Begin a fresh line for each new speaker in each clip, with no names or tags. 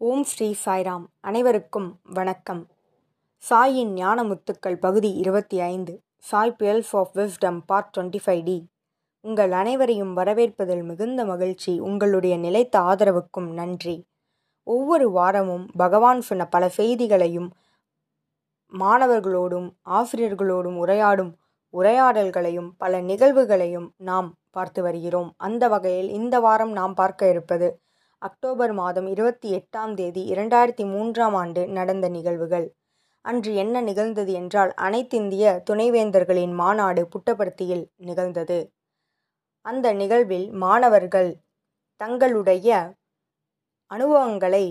ஓம் ஸ்ரீ சாய்ராம். அனைவருக்கும் வணக்கம். சாயின் ஞான முத்துக்கள் பகுதி இருபத்தி ஐந்து Sai pearls of wisdom part twenty five D. உங்கள் அனைவரையும் வரவேற்பதில் மிகுந்த மகிழ்ச்சி உங்களுடைய நிலைத்த ஆதரவுக்கும் நன்றி. ஒவ்வொரு வாரமும் பகவான் சொன்ன பல செய்திகளையும் மாணவர்களோடும் ஆசிரியர்களோடும் உரையாடும் உரையாடல்களையும் பல நிகழ்வுகளையும் நாம் பார்த்து வருகிறோம். அந்த வகையில் இந்த வாரம் நாம் பார்க்க இருப்பது அக்டோபர் மாதம் இருபத்தி எட்டாம் தேதி இரண்டாயிரத்தி மூன்றாம் ஆண்டு நடந்த நிகழ்வுகள். அன்று என்ன நிகழ்ந்தது என்றால் அனைத்திந்திய துணைவேந்தர்களின் மாநாடு புட்டபர்த்தியில் நிகழ்ந்தது. அந்த நிகழ்வில் மாணவர்கள் தங்களுடைய அனுபவங்களை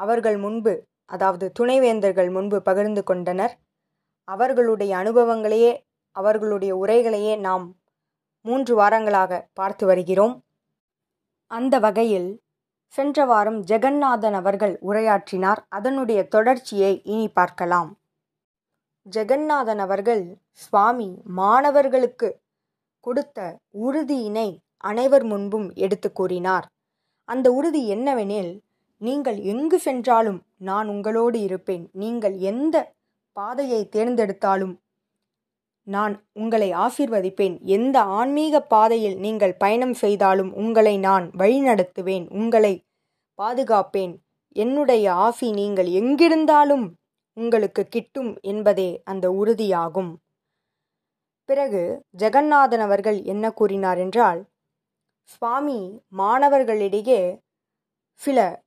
அவர்கள் முன்பு அதாவது துணைவேந்தர்கள் முன்பு பகிர்ந்து கொண்டனர். அவர்களுடைய அனுபவங்களையே அவர்களுடைய உரைகளையே நாம் மூன்று வாரங்களாக பார்த்து வருகிறோம். அந்த வகையில் சென்ற வாரம் ஜெகநாதன் அவர்கள் உரையாற்றினார். அதனுடைய தொடர்ச்சியை இனி பார்க்கலாம். ஜெகநாதன் அவர்கள் சுவாமி மாணவர்களுக்கு கொடுத்த உறுதியினை அனைவர் முன்பும் எடுத்து கூறினார். அந்த உறுதி என்னவெனில் நீங்கள் எங்கு சென்றாலும் நான் உங்களோடு இருப்பேன். நீங்கள் எந்த பாதையை தேர்ந்தெடுத்தாலும் நான் உங்களை ஆசிர்வதிப்பேன். எந்த ஆன்மீக பாதையில் நீங்கள் பயணம் செய்தாலும் உங்களை நான் வழிநடத்துவேன். உங்களை பாதுகாப்பேன். என்னுடைய ஆசி நீங்கள் எங்கிருந்தாலும் உங்களுக்கு கிட்டும் என்பதே அந்த உறுதியாகும். பிறகு ஜெகநாதன் அவர்கள் என்ன கூறினார் என்றால் சுவாமி மாணவர்களிடையே சில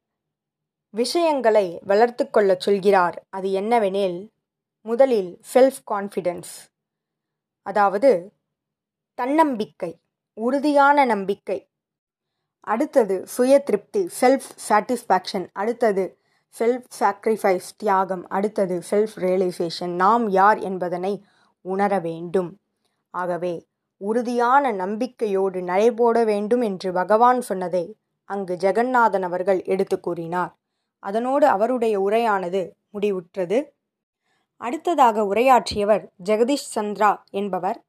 விஷயங்களை வளர்த்து கொள்ளச் சொல்கிறார். அது என்னவெனில் முதலில் செல்ஃப் கான்ஃபிடென்ஸ் அதாவது தன்னம்பிக்கை உறுதியான நம்பிக்கை. அடுத்தது சுய திருப்தி செல்ஃப் சாட்டிஸ்ஃபேக்ஷன் அடுத்தது செல்ஃப் சாக்ரிஃபைஸ் தியாகம். அடுத்தது செல்ஃப் ரியலைசேஷன் நாம் யார் என்பதனை உணர வேண்டும். ஆகவே உறுதியான நம்பிக்கையோடு நடைபோட வேண்டும் என்று பகவான் சொன்னதை அங்கு ஜெகநாதன் அவர்கள் எடுத்து கூறினார். அதனோடு அவருடைய உரையானது முடிவுற்றது. அடுத்ததாக உரையாற்றியவர் ஜெகதீஷ் சந்திரா என்பவர்.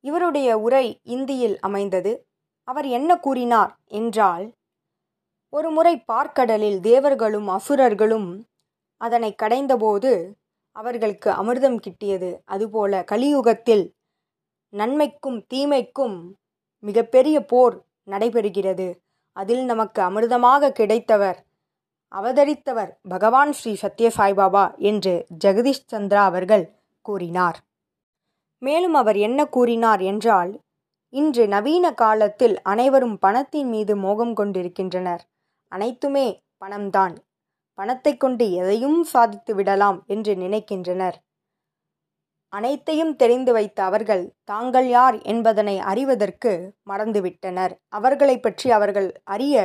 இவருடைய உரை இந்தியில் அமைந்தது. அவர் என்ன கூறினார் என்றால் ஒரு முறை பார்க்கடலில் தேவர்களும் அசுரர்களும் அதனை கடைந்தபோது அவர்களுக்கு அமிர்தம் கிட்டியது. அதுபோல கலியுகத்தில் நன்மைக்கும் தீமைக்கும் மிகப்பெரிய போர் நடைபெறுகிறது. அதில் நமக்கு அமிர்தமாக கிடைத்தவர் அவதரித்தவர் பகவான் ஸ்ரீ சத்ய சாய்பாபா என்று ஜெகதீஷ் சந்திரா அவர்கள் கூறினார். மேலும் அவர் என்ன கூறினார் என்றால் இன்று நவீன காலத்தில் அனைவரும் பணத்தின் மீது மோகம் கொண்டிருக்கின்றனர். அனைத்துமே பணம்தான். பணத்தை கொண்டு எதையும் சாதித்து விடலாம் என்று நினைக்கின்றனர். அனைத்தையும் தெரிந்து வைத்த அவர்கள் தாங்கள் யார் என்பதனை அறிவதற்கு மறந்துவிட்டனர். அவர்களை பற்றி அவர்கள் அறிய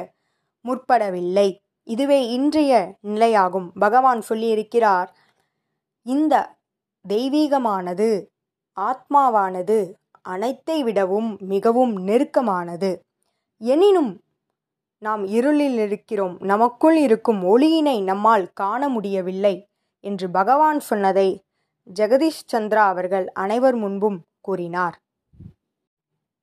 முற்படவில்லை. இதுவே இன்றைய நிலையாகும். பகவான் சொல்லியிருக்கிறார் இந்த தெய்வீகமானது ஆத்மாவானது அனைத்தை விடவும் மிகவும் நெருக்கமானது. எனினும் நாம் இருளில் இருக்கிறோம். நமக்குள் இருக்கும் ஒளியினை நம்மால் காண முடியவில்லை என்று பகவான் சொன்னதை ஜெகதீஷ் சந்திரா அவர்கள் அனைவர் முன்பும் கூறினார்.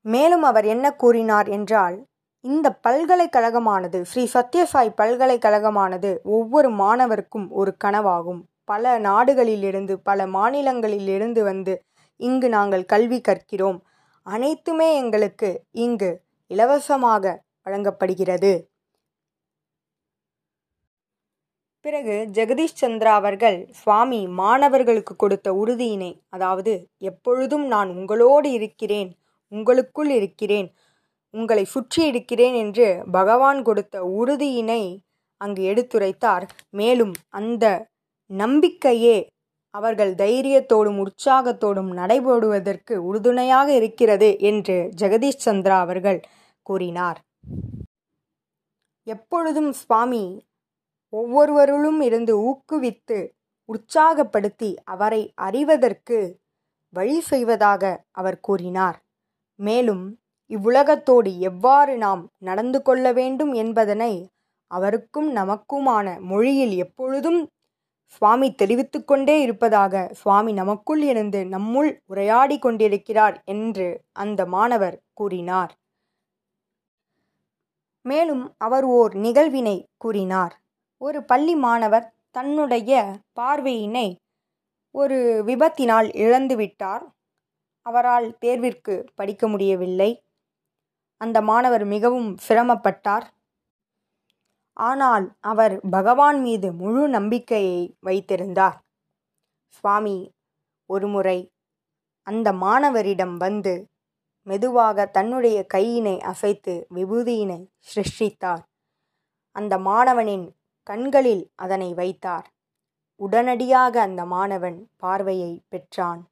மேலும் அவர் என்ன கூறினார் என்றால் இந்த பல்கலைக்கழகமானது ஸ்ரீ சத்யசாய் பல்கலைக்கழகமானது ஒவ்வொரு மாணவருக்கும் ஒரு கனவாகும். பல நாடுகளிலிருந்து பல மாநிலங்களிலிருந்து வந்து இங்கு நாங்கள் கல்வி கற்கிறோம். அனைத்துமே எங்களுக்கு இங்கு இலவசமாக வழங்கப்படுகிறது. பிறகு ஜெகதீஷ் சந்திரா அவர்கள் சுவாமி மாணவர்களுக்கு கொடுத்த உறுதியினை அதாவது எப்பொழுதும் நான் உங்களோடு இருக்கிறேன் உங்களுக்குள் இருக்கிறேன் உங்களை சுற்றி இருக்கிறேன் என்று பகவான் கொடுத்த உறுதியினை அங்கு எடுத்துரைத்தார். மேலும் அந்த நம்பிக்கையே அவர்கள் தைரியத்தோடும் உற்சாகத்தோடும் நடைபோடுவதற்கு உறுதுணையாக இருக்கிறது என்று ஜெகதீஷ் சந்திரா அவர்கள் கூறினார். எப்பொழுதும் சுவாமி ஒவ்வொருவருளும் இருந்து ஊக்குவித்து உற்சாகப்படுத்தி அவரை அறிவதற்கு வழி செய்வதாக அவர் கூறினார். மேலும் இவ்வுலகத்தோடு எவ்வாறு நாம் நடந்து கொள்ள வேண்டும் என்பதனை அவருக்கும் நமக்குமான மொழியில் எப்பொழுதும் சுவாமி தெரிவித்து கொண்டே இருப்பதாக சுவாமி நமக்குள் இருந்து நம்முள் உரையாடி கொண்டிருக்கிறார் என்று அந்த மாணவர் கூறினார். மேலும் அவர் ஓர் நிகழ்வினை கூறினார். ஒரு பள்ளி மாணவர் தன்னுடைய பார்வையினை ஒரு விபத்தினால் இழந்துவிட்டார். அவரால் தேர்விற்கு படிக்க முடியவில்லை. அந்த மாணவர் மிகவும் சிரமப்பட்டார். ஆனால் அவர் பகவான் மீது முழு நம்பிக்கையை வைத்திருந்தார். சுவாமி ஒருமுறை அந்த மாணவரிடம் வந்து மெதுவாக தன்னுடைய கையினை அசைத்து விபூதியினை சிருஷ்டித்தார். அந்த மாணவனின் கண்களில் அதனை வைத்தார். உடனடியாக அந்த மாணவன் பார்வையை பெற்றான்.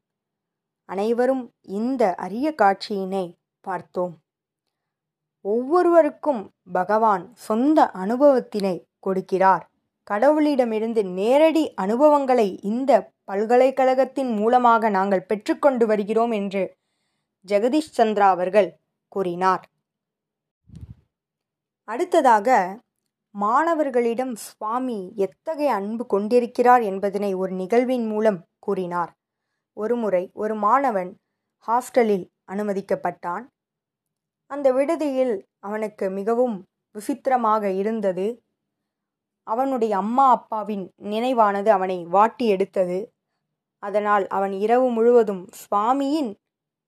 அனைவரும் இந்த அரிய காட்சியினை பார்த்தோம். ஒவ்வொருவருக்கும் பகவான் சொந்த அனுபவத்தினை கொடுக்கிறார். கடவுளிடமிருந்து நேரடி அனுபவங்களை இந்த பல்கலைக்கழகத்தின் மூலமாக நாங்கள் பெற்றுக்கொண்டு வருகிறோம் என்று ஜெகதீஷ் சந்திரா அவர்கள் கூறினார். அடுத்ததாக மாணவர்களிடம் சுவாமி எத்தகைய அன்பு கொண்டிருக்கிறார் என்பதனை ஒரு நிகழ்வின் மூலம் கூறினார். ஒருமுறை ஒரு மாணவன் ஹாஸ்டலில் அனுமதிக்கப்பட்டான். அந்த விடுதியில் அவனுக்கு மிகவும் விசித்திரமாக இருந்தது. அவனுடைய அம்மா அப்பாவின் நினைவானது அவனை வாட்டி எடுத்தது. அதனால் அவன் இரவு முழுவதும் சுவாமியின்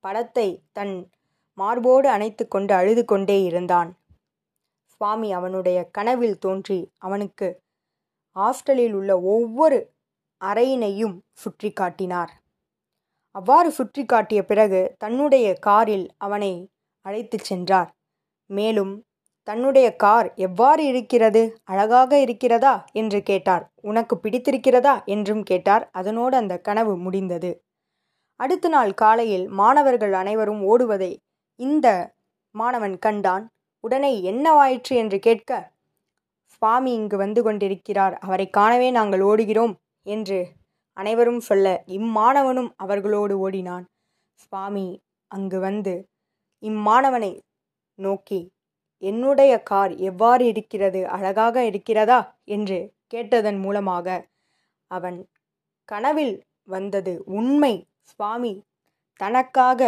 படத்தை தன் மார்போடு அணைத்து கொண்டு அழுது கொண்டே இருந்தான். சுவாமி அவனுடைய கனவில் தோன்றி அவனுக்கு ஹாஸ்டலில் உள்ள ஒவ்வொரு அறையினையும் சுற்றி காட்டினார். அவ்வாறு சுற்றி காட்டிய பிறகு தன்னுடைய காரில் அவனை அழைத்துச் சென்றார். மேலும் தன்னுடைய கார் எவ்வாறு இருக்கிறது? அழகாக இருக்கிறதா? என்று கேட்டார். உனக்கு பிடித்திருக்கிறதா? என்றும் கேட்டார். அதனோடு அந்த கனவு முடிந்தது. அடுத்த நாள் காலையில் மாணவர்கள் அனைவரும் ஓடுவதை இந்த மாணவன் கண்டான். உடனே என்னவாயிற்று? என்று கேட்க சுவாமி இங்கு வந்து கொண்டிருக்கிறார். அவரை காணவே நாங்கள் ஓடுகிறோம் என்று அனைவரும் சொல்ல இம்மாணவனும் அவர்களோடு ஓடினான். சுவாமி அங்கு வந்து இம்மாணவனை நோக்கி என்னுடைய கார் எவ்வாறு இருக்கிறது? அழகாக இருக்கிறதா? என்று கேட்டதன் மூலமாக அவன் கனவில் வந்தது உண்மை. சுவாமி தனக்காக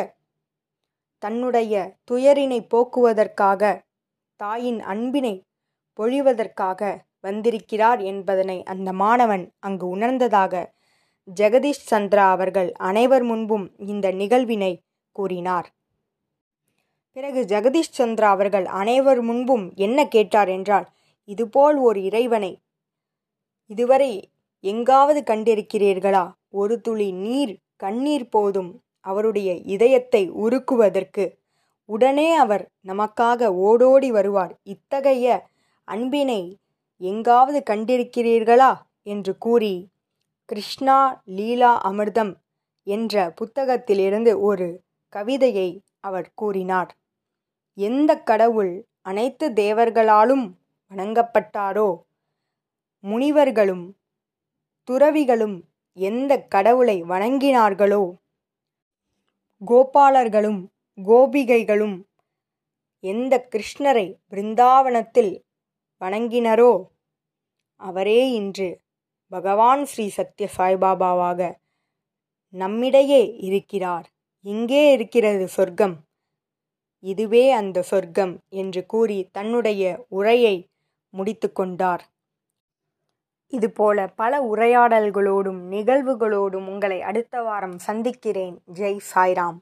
தன்னுடைய துயரினை போக்குவதற்காக தாயின் அன்பினை பொழிவதற்காக வந்திருக்கிறார் என்பதனை அந்த மாணவன் அங்கு உணர்ந்ததாக ஜெகதீஷ் சந்திரா அவர்கள் அனைவர் முன்பும் இந்த நிகழ்வினை கூறினார். பிறகு ஜெகதீஷ் சந்திரா அவர்கள் அனைவர் முன்பும் என்ன கேட்டார் என்றால் இதுபோல் ஒரு இறைவனை இதுவரை எங்காவது கண்டிருக்கிறீர்களா? ஒரு துளி நீர் கண்ணீர் போதும் அவருடைய இதயத்தை உருக்குவதற்கு. உடனே அவர் நமக்காக ஓடோடி வருவார். இத்தகைய அன்பினை எங்காவது கண்டிருக்கிறீர்களா என்று கூறி கிருஷ்ணா லீலா அமிர்தம் என்ற புத்தகத்திலிருந்து ஒரு கவிதையை அவர் கூறினார். எந்த கடவுள் அனைத்து தேவர்களாலும் வணங்கப்பட்டாரோ? முனிவர்களும் துறவிகளும் எந்த கடவுளை வணங்கினார்களோ? கோபாலர்களும் கோபிகைகளும் எந்த கிருஷ்ணரை பிருந்தாவனத்தில் வணங்கினரோ? அவரே இன்று பகவான் ஸ்ரீ சத்ய சாய்பாபாவாக நம்மிடையே இருக்கிறார். இங்கே இருக்கிறது சொர்க்கம். இதுவே அந்த சொர்க்கம் என்று கூறி தன்னுடைய உரையை முடித்து கொண்டார் இதுபோல பல உரையாடல்களோடும் நிகழ்வுகளோடும் உங்களை அடுத்த வாரம் சந்திக்கிறேன். ஜெய் சாய்ராம்.